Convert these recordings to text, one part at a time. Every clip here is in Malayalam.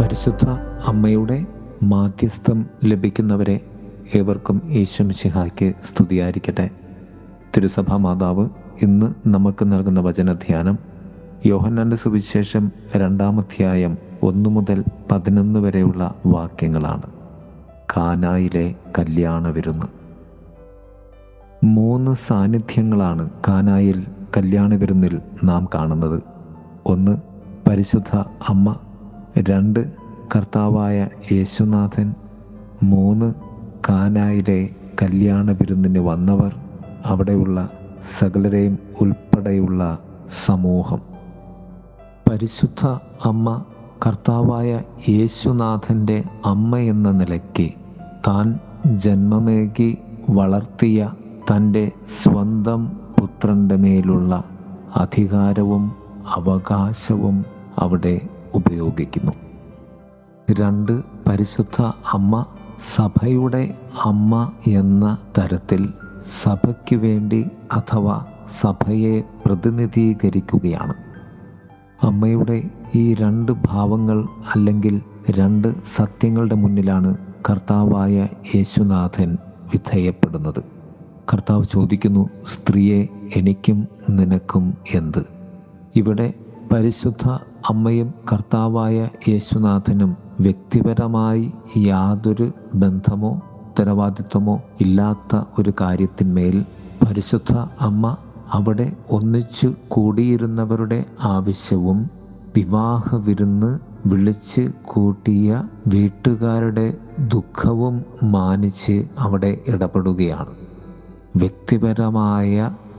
പരിശുദ്ധ അമ്മയുടെ മാധ്യസ്ഥം ലഭിക്കുന്നവരെ ഏവർക്കും യേശുമിശിഹായ്ക്ക് സ്തുതിയായിരിക്കട്ടെ. തിരുസഭാ മാതാവ് ഇന്ന് നമുക്ക് നൽകുന്ന വചനധ്യാനം യോഹന്നാന്റെ സുവിശേഷം രണ്ടാമധ്യായം ഒന്നു മുതൽ പതിനൊന്ന് വരെയുള്ള വാക്യങ്ങളാണ്. കാനായിലെ കല്യാണ വിരുന്ന് മൂന്ന് സാന്നിധ്യങ്ങളാണ് കാനായിൽ കല്യാണ വിരുന്നിൽ നാം കാണുന്നത്. ഒന്ന് പരിശുദ്ധ അമ്മ രണ്ട് കർത്താവായ യേശുനാഥൻ മൂന്ന് കാനായിലെ കല്യാണ വിരുന്നിന് വന്നവർ അവിടെയുള്ള സകലരെയും ഉൾപ്പെടെയുള്ള സമൂഹം. പരിശുദ്ധ അമ്മ കർത്താവായ യേശുനാഥന്റെ അമ്മ എന്ന നിലയ്ക്ക് താൻ ജന്മമേകി വളർത്തിയ തന്റെ സ്വന്തം പുത്രന്റെ മേലുള്ള അധികാരവും അവകാശവും അവിടെ ഉപയോഗിക്കുന്നു. രണ്ട് പരിശുദ്ധ അമ്മ സഭയുടെ അമ്മ എന്ന തരത്തിൽ സഭയ്ക്ക് വേണ്ടി അഥവാ സഭയെ പ്രതിനിധീകരിക്കുകയാണ്. അമ്മയുടെ ഈ രണ്ട് ഭാവങ്ങൾ അല്ലെങ്കിൽ രണ്ട് സത്യങ്ങളുടെ മുന്നിലാണ് കർത്താവായ യേശുനാഥൻ വിധേയപ്പെടുന്നത്. കർത്താവ് ചോദിക്കുന്നു സ്ത്രീയെ എനിക്കും നിനക്കും എന്ത്? ഇവിടെ പരിശുദ്ധ അമ്മയും കർത്താവായ യേശുനാഥനും വ്യക്തിപരമായി യാതൊരു ബന്ധമോ ഉത്തരവാദിത്വമോ ഇല്ലാത്ത ഒരു കാര്യത്തിന്മേൽ പരിശുദ്ധ അമ്മ അവിടെ ഒന്നിച്ചു കൂടിയിരുന്നവരുടെ ആവശ്യവും വിവാഹ വിരുന്ന് വിളിച്ച് കൂട്ടിയ വീട്ടുകാരുടെ ദുഃഖവും മാനിച്ച് അവിടെ ഇടപെടുകയാണ്. വ്യക്തിപരമായ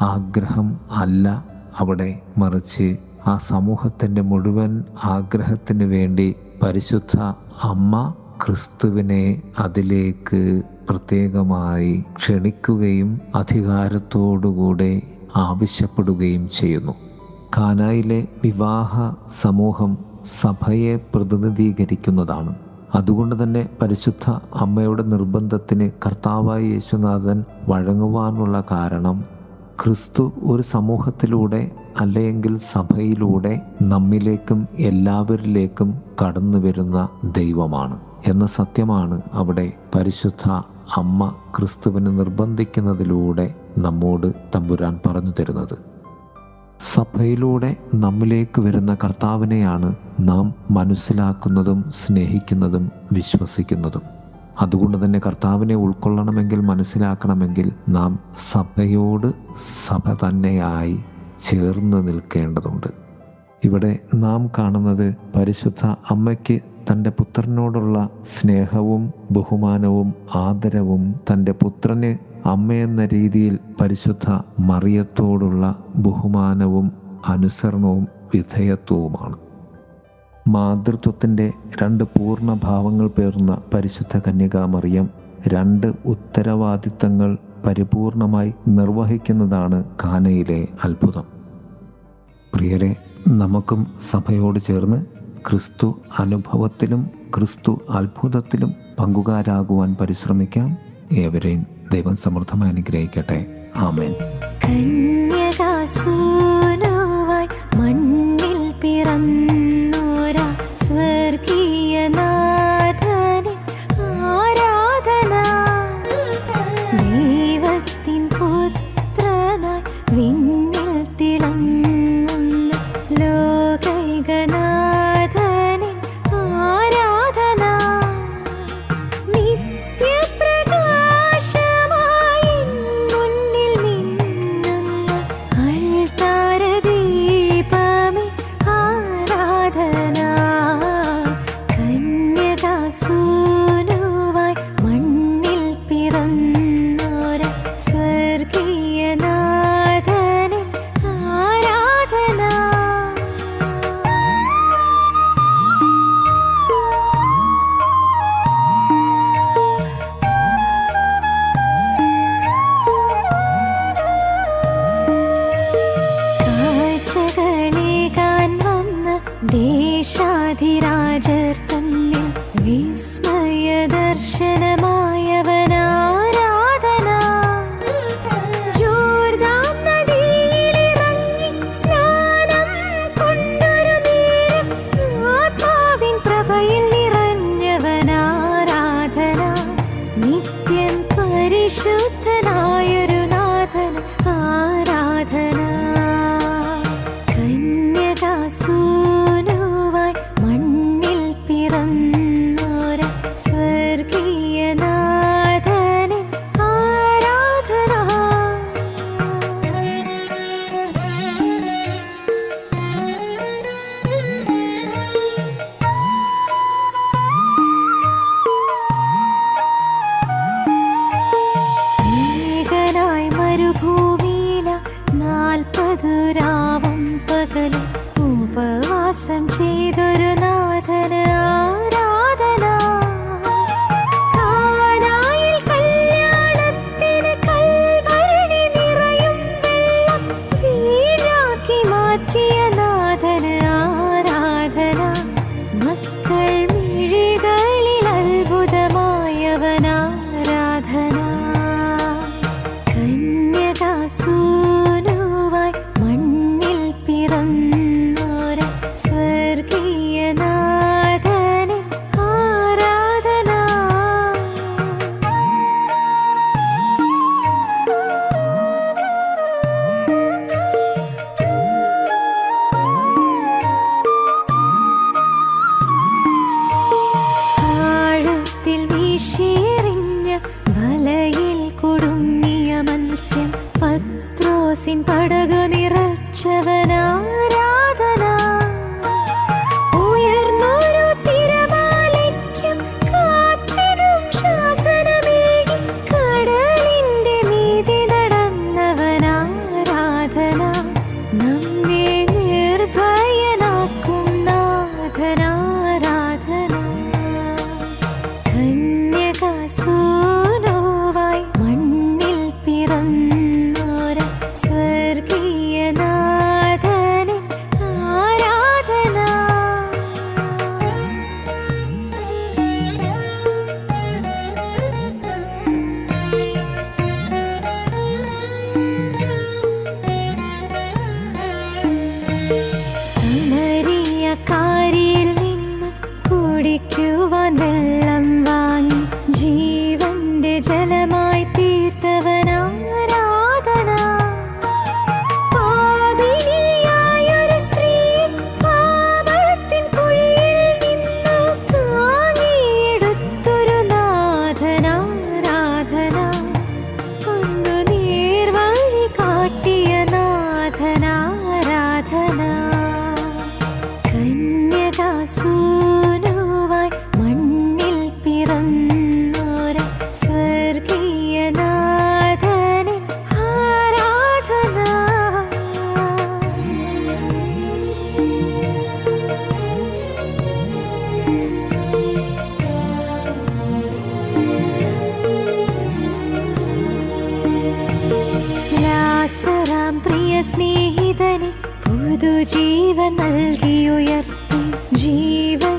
ആഗ്രഹം അല്ല അവിടെ മറിച്ച് ആ സമൂഹത്തിന്റെ മുഴുവൻ ആഗ്രഹത്തിന് വേണ്ടി പരിശുദ്ധ അമ്മ ക്രിസ്തുവിനെ അതിലേക്ക് പ്രത്യേകമായി ക്ഷണിക്കുകയും അധികാരത്തോടുകൂടെ ആവശ്യപ്പെടുകയും ചെയ്യുന്നു. കാനായിലെ വിവാഹ സമൂഹം സഭയെ പ്രതിനിധീകരിക്കുന്നതാണ്. അതുകൊണ്ട് തന്നെ പരിശുദ്ധ അമ്മയുടെ നിർബന്ധത്തിന് കർത്താവായ യേശുനാഥൻ വഴങ്ങുവാനുള്ള കാരണം ക്രിസ്തു ഒരു സമൂഹത്തിലൂടെ അല്ലെങ്കിൽ സഭയിലൂടെ നമ്മിലേക്കും എല്ലാവരിലേക്കും കടന്നു വരുന്ന ദൈവമാണ്. എന്ന സത്യമാണ് അവിടെ പരിശുദ്ധ അമ്മ ക്രിസ്തുവിനെ നിർബന്ധിക്കുന്നതിലൂടെ നമ്മോട് തമ്പുരാൻ പറഞ്ഞു തരുന്നത്. സഭയിലൂടെ നമ്മിലേക്ക് വരുന്ന കർത്താവിനെയാണ് നാം മനസ്സിലാക്കുന്നതും സ്നേഹിക്കുന്നതും വിശ്വസിക്കുന്നതും. അതുകൊണ്ട് തന്നെ കർത്താവിനെ ഉൾക്കൊള്ളണമെങ്കിൽ മനസ്സിലാക്കണമെങ്കിൽ നാം സഭയോട് സഭ തന്നെയായി ചേർന്ന് നിൽക്കേണ്ടതുണ്ട്. ഇവിടെ നാം കാണുന്നത് പരിശുദ്ധ അമ്മയ്ക്ക് തന്റെ പുത്രനോടുള്ള സ്നേഹവും ബഹുമാനവും ആദരവും തന്റെ പുത്രന് അമ്മയെന്ന രീതിയിൽ പരിശുദ്ധ മറിയത്തോടുള്ള ബഹുമാനവും അനുസരണവും വിധേയത്വവുമാണ്. മാതൃത്വത്തിന്റെ രണ്ട് പൂർണ ഭാവങ്ങൾ പേർന്ന പരിശുദ്ധ കന്യകാമറിയം രണ്ട് ഉത്തരവാദിത്തങ്ങൾ പരിപൂർണമായി നിർവഹിക്കുന്നതാണ് കാനയിലെ അത്ഭുതം. പ്രിയരെ നമുക്കും സഭയോട് ചേർന്ന് ക്രിസ്തു അനുഭവത്തിലും ക്രിസ്തു അത്ഭുതത്തിലും പങ്കുകാരാകുവാൻ പരിശ്രമിക്കാം. ഏവരെയും ദൈവം സമൃദ്ധമായി അനുഗ്രഹിക്കട്ടെ. ആമേൻ. കന്യകാസൂനുവായി قتلت Celema പുതുജീവൻ നൽകി ഉയർത്തി ഉറവിടമായവനാരാധന